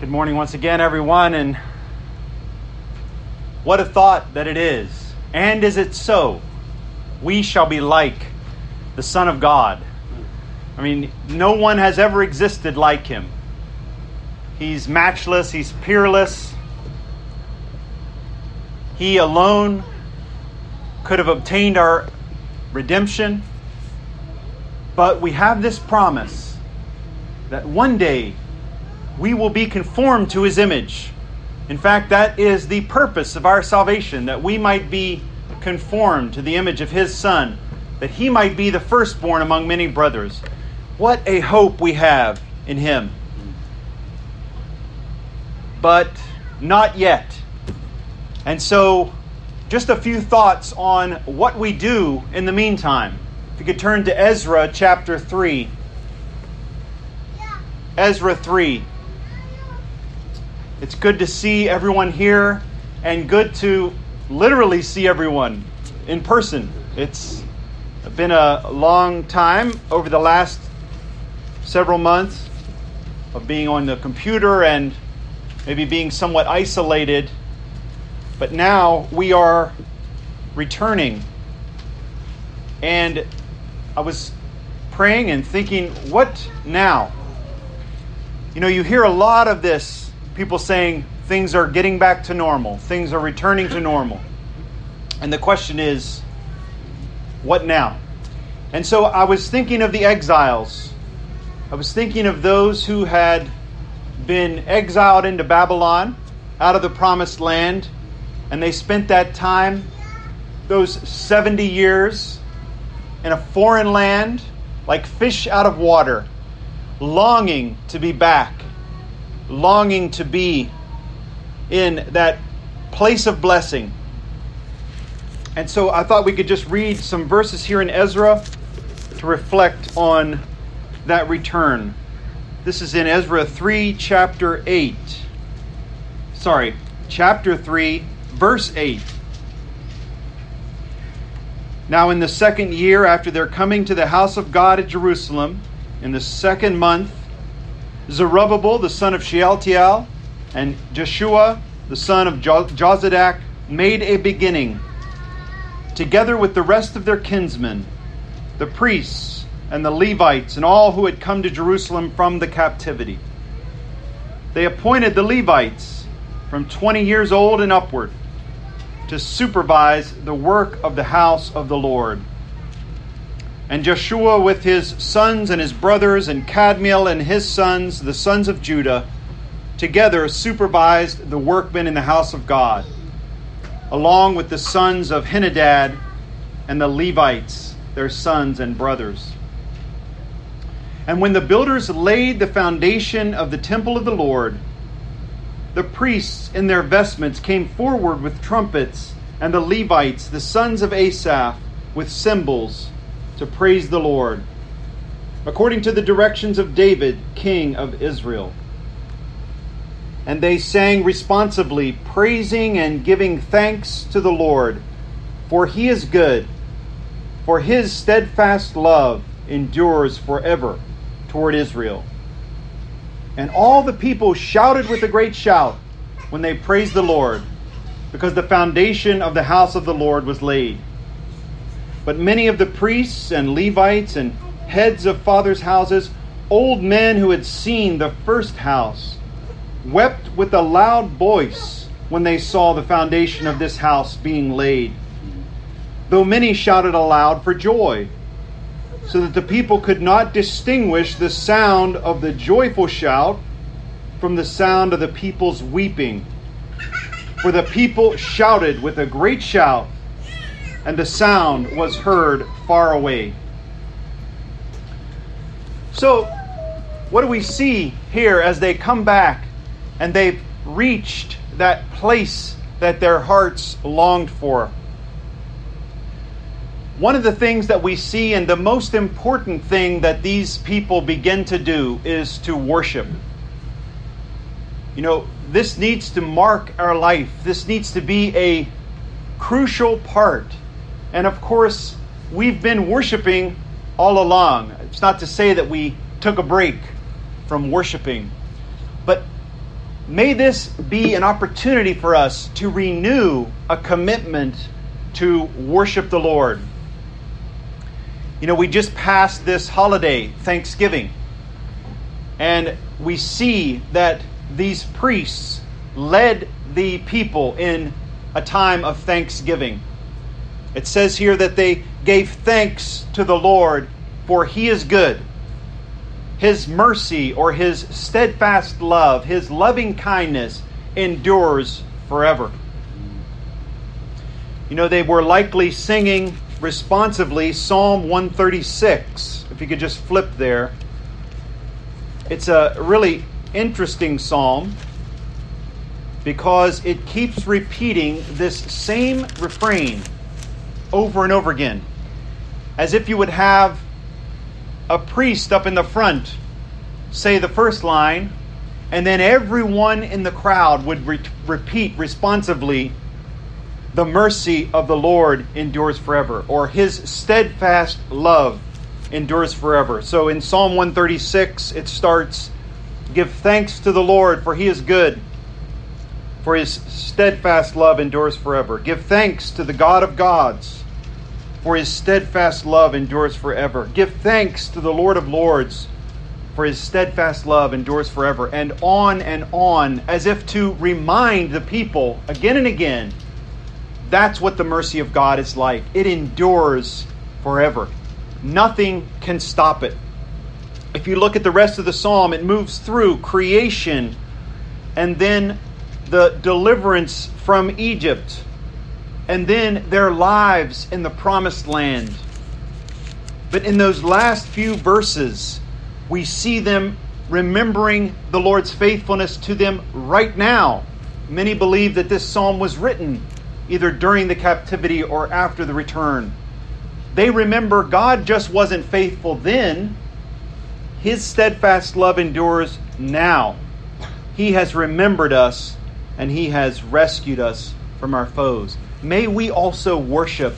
Good morning once again, everyone, and what a thought that it is. And is it so? We shall be like the Son of God. I mean, no one has ever existed like him. He's matchless, he's peerless. He alone could have obtained our redemption. But we have this promise that one day we will be conformed to his image. In fact, that is the purpose of our salvation, that we might be conformed to the image of his Son, that he might be the firstborn among many brothers. What a hope we have in him. But not yet. And so, just a few thoughts on what we do in the meantime. If you could turn to Ezra chapter 3. Ezra 3. It's good to see everyone here and good to literally see everyone in person. It's been a long time over the last several months of being on the computer and maybe being somewhat isolated. But now we are returning. And I was praying and thinking, what now? You know, you hear a lot of this people saying things are getting back to normal, things are returning to normal. And the question is, what now? And so I was thinking of the exiles. I was thinking of those who had been exiled into Babylon out of the promised land, and they spent that time, those 70 years, in a foreign land, like fish out of water, longing to be back longing to be in that place of blessing. And so I thought we could just read some verses here in Ezra to reflect on that return. This is in Ezra 3, chapter 8. Sorry, chapter 3, verse 8. Now, in the second year after their coming to the house of God at Jerusalem, in the second month, Zerubbabel, the son of Shealtiel, and Jeshua, the son of Jozadak, made a beginning, together with the rest of their kinsmen, the priests and the Levites, and all who had come to Jerusalem from the captivity. They appointed the Levites from 20 years old and upward to supervise the work of the house of the Lord and Joshua with his sons and his brothers, and Kadmiel and his sons, the sons of Judah, together supervised the workmen in the house of God, along with the sons of Henadad and the Levites, their sons and brothers. And when the builders laid the foundation of the temple of the Lord, the priests in their vestments came forward with trumpets, and the Levites, the sons of Asaph, with cymbals to praise the Lord, according to the directions of David, king of Israel. And they sang responsibly, praising and giving thanks to the Lord, for he is good, for his steadfast love endures forever toward Israel. And all the people shouted with a great shout when they praised the Lord, because the foundation of the house of the Lord was laid. But many of the priests and Levites and heads of fathers' houses, old men who had seen the first house, wept with a loud voice when they saw the foundation of this house being laid. Though many shouted aloud for joy, so that the people could not distinguish the sound of the joyful shout from the sound of the people's weeping. For the people shouted with a great shout and the sound was heard far away. So, what do we see here as they come back and they've reached that place that their hearts longed for? One of the things that we see, and the most important thing that these people begin to do, is to worship. You know, this needs to mark our life. This needs to be a crucial part and of course, we've been worshiping all along. It's not to say that we took a break from worshiping, but May this be an opportunity for us to renew a commitment to worship the Lord. You know, we just passed this holiday, Thanksgiving, and we see that these priests led the people in a time of thanksgiving. It says here that they gave thanks to the Lord, for he is good his mercy or his steadfast love, his loving kindness endures forever. You know, they were likely singing responsively Psalm 136. If you could just flip there. It's a really interesting psalm because it keeps repeating this same refrain over and over again. As if you would have a priest up in the front say the first line, and then everyone in the crowd would re- repeat responsively, The mercy of the Lord endures forever, or His steadfast love endures forever. So in Psalm 136, it starts, Give thanks to the Lord, for He is good, for His steadfast love endures forever. Give thanks to the God of gods for his steadfast love endures forever. Give thanks to the Lord of Lords, for his steadfast love endures forever. And on and on, as if to remind the people again and again that's what the mercy of God is like. It endures forever. Nothing can stop it. If you look at the rest of the psalm, it moves through creation and then the deliverance from Egypt and then their lives in the promised land. But in those last few verses, we see them remembering the Lord's faithfulness to them right now. Many believe that this psalm was written either during the captivity or after the return. They remember God just wasn't faithful then, His steadfast love endures now. He has remembered us and He has rescued us from our foes may we also worship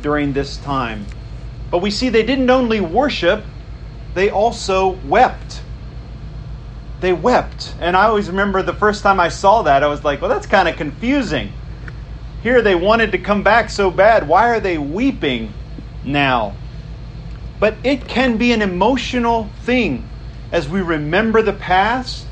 during this time. But we see they didn't only worship, they also wept. They wept. And I always remember the first time I saw that, I was like, well, that's kind of confusing. Here they wanted to come back so bad. Why are they weeping now? But it can be an emotional thing as we remember the past,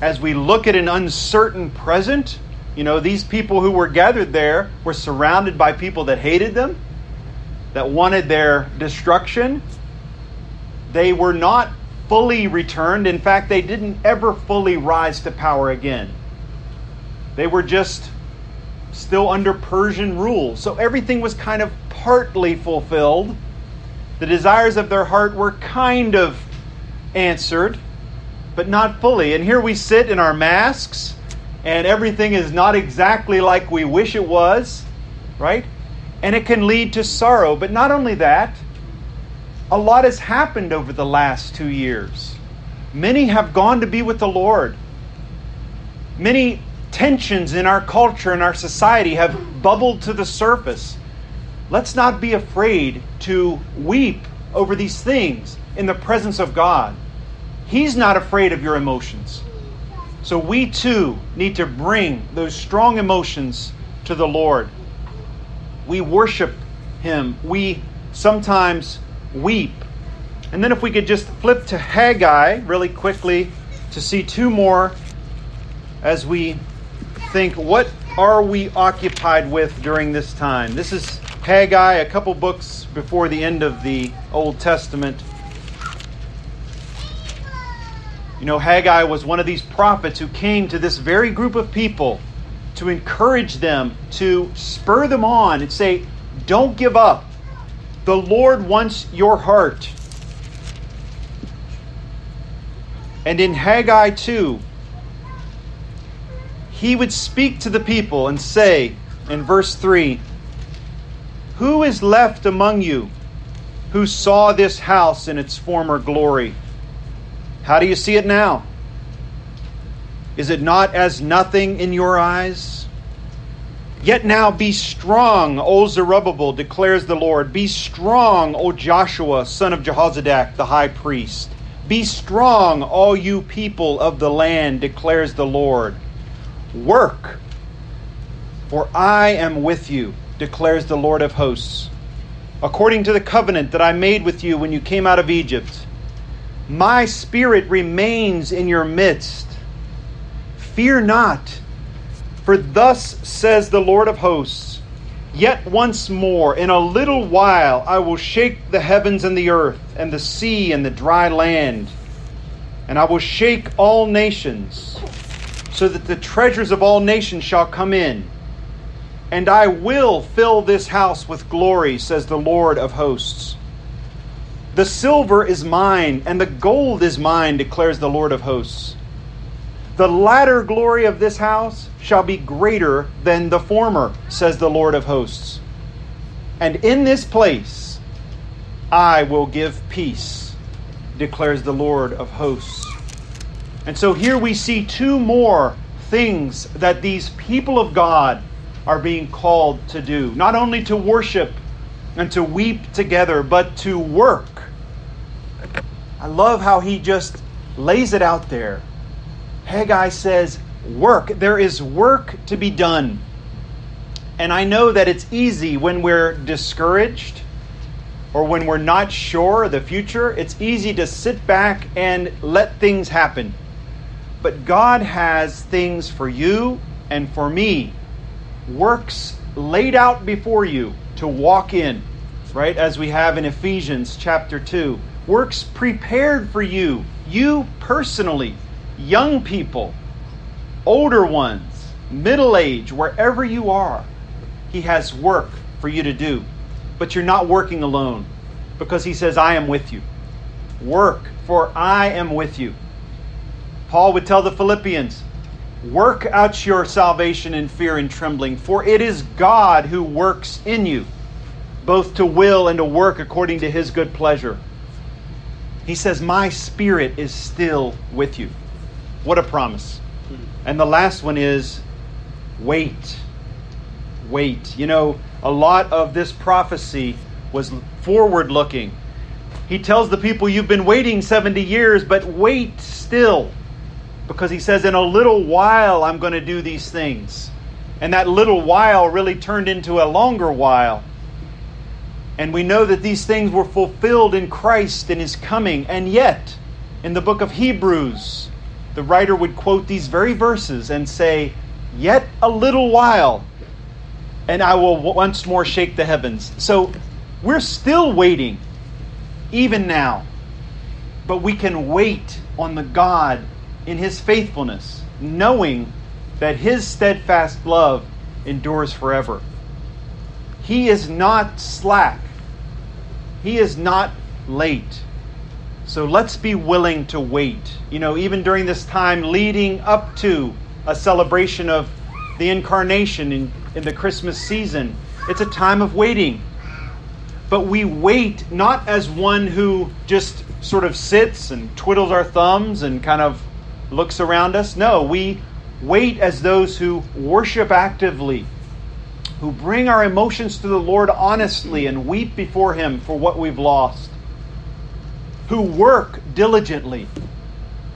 as we look at an uncertain present you know, these people who were gathered there were surrounded by people that hated them, that wanted their destruction. They were not fully returned. In fact, they didn't ever fully rise to power again. They were just still under Persian rule. So everything was kind of partly fulfilled. The desires of their heart were kind of answered, but not fully. And here we sit in our masks and everything is not exactly like we wish it was, right? And it can lead to sorrow. But not only that, a lot has happened over the last two years. Many have gone to be with the Lord. Many tensions in our culture and our society have bubbled to the surface. Let's not be afraid to weep over these things in the presence of God. He's not afraid of your emotions. So we too need to bring those strong emotions to the Lord. We worship Him. We sometimes weep. And then if we could just flip to Haggai really quickly to see two more as we think, what are we occupied with during this time? This is Haggai, a couple books before the end of the Old Testament. You know, Haggai was one of these prophets who came to this very group of people to encourage them, to spur them on, and say, Don't give up. The Lord wants your heart. And in Haggai 2, he would speak to the people and say, in verse 3, Who is left among you who saw this house in its former glory? How do you see it now? Is it not as nothing in your eyes? Yet now be strong, O Zerubbabel, declares the Lord. Be strong, O Joshua, son of Jehozadak, the high priest. Be strong, all you people of the land, declares the Lord. Work, for I am with you, declares the Lord of hosts. According to the covenant that I made with you when you came out of Egypt, my spirit remains in your midst. Fear not, for thus says the Lord of hosts Yet once more, in a little while, I will shake the heavens and the earth, and the sea and the dry land. And I will shake all nations, so that the treasures of all nations shall come in. And I will fill this house with glory, says the Lord of hosts. The silver is mine, and the gold is mine, declares the Lord of hosts. The latter glory of this house shall be greater than the former, says the Lord of hosts. And in this place I will give peace, declares the Lord of hosts. And so here we see two more things that these people of God are being called to do not only to worship and to weep together, but to work. I love how he just lays it out there. Haggai says, Work. There is work to be done. And I know that it's easy when we're discouraged or when we're not sure of the future, it's easy to sit back and let things happen. But God has things for you and for me, works laid out before you to walk in, right? As we have in Ephesians chapter 2. Works prepared for you, you personally, young people, older ones, middle age, wherever you are. He has work for you to do. But you're not working alone because He says, I am with you. Work, for I am with you. Paul would tell the Philippians, Work out your salvation in fear and trembling, for it is God who works in you, both to will and to work according to his good pleasure. He says, My spirit is still with you. What a promise. And the last one is wait. Wait. You know, a lot of this prophecy was forward looking. He tells the people, You've been waiting 70 years, but wait still. Because he says, In a little while, I'm going to do these things. And that little while really turned into a longer while. And we know that these things were fulfilled in Christ in his coming. And yet, in the book of Hebrews, the writer would quote these very verses and say, Yet a little while, and I will once more shake the heavens. So we're still waiting, even now. But we can wait on the God in his faithfulness, knowing that his steadfast love endures forever. He is not slack, he is not late. So let's be willing to wait. You know, even during this time leading up to a celebration of the incarnation in, in the Christmas season, it's a time of waiting. But we wait not as one who just sort of sits and twiddles our thumbs and kind of looks around us. No, we wait as those who worship actively, who bring our emotions to the Lord honestly and weep before Him for what we've lost who work diligently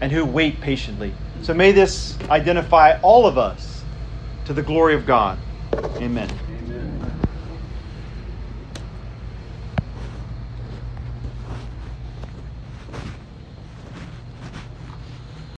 and who wait patiently. So may this identify all of us to the glory of God. Amen.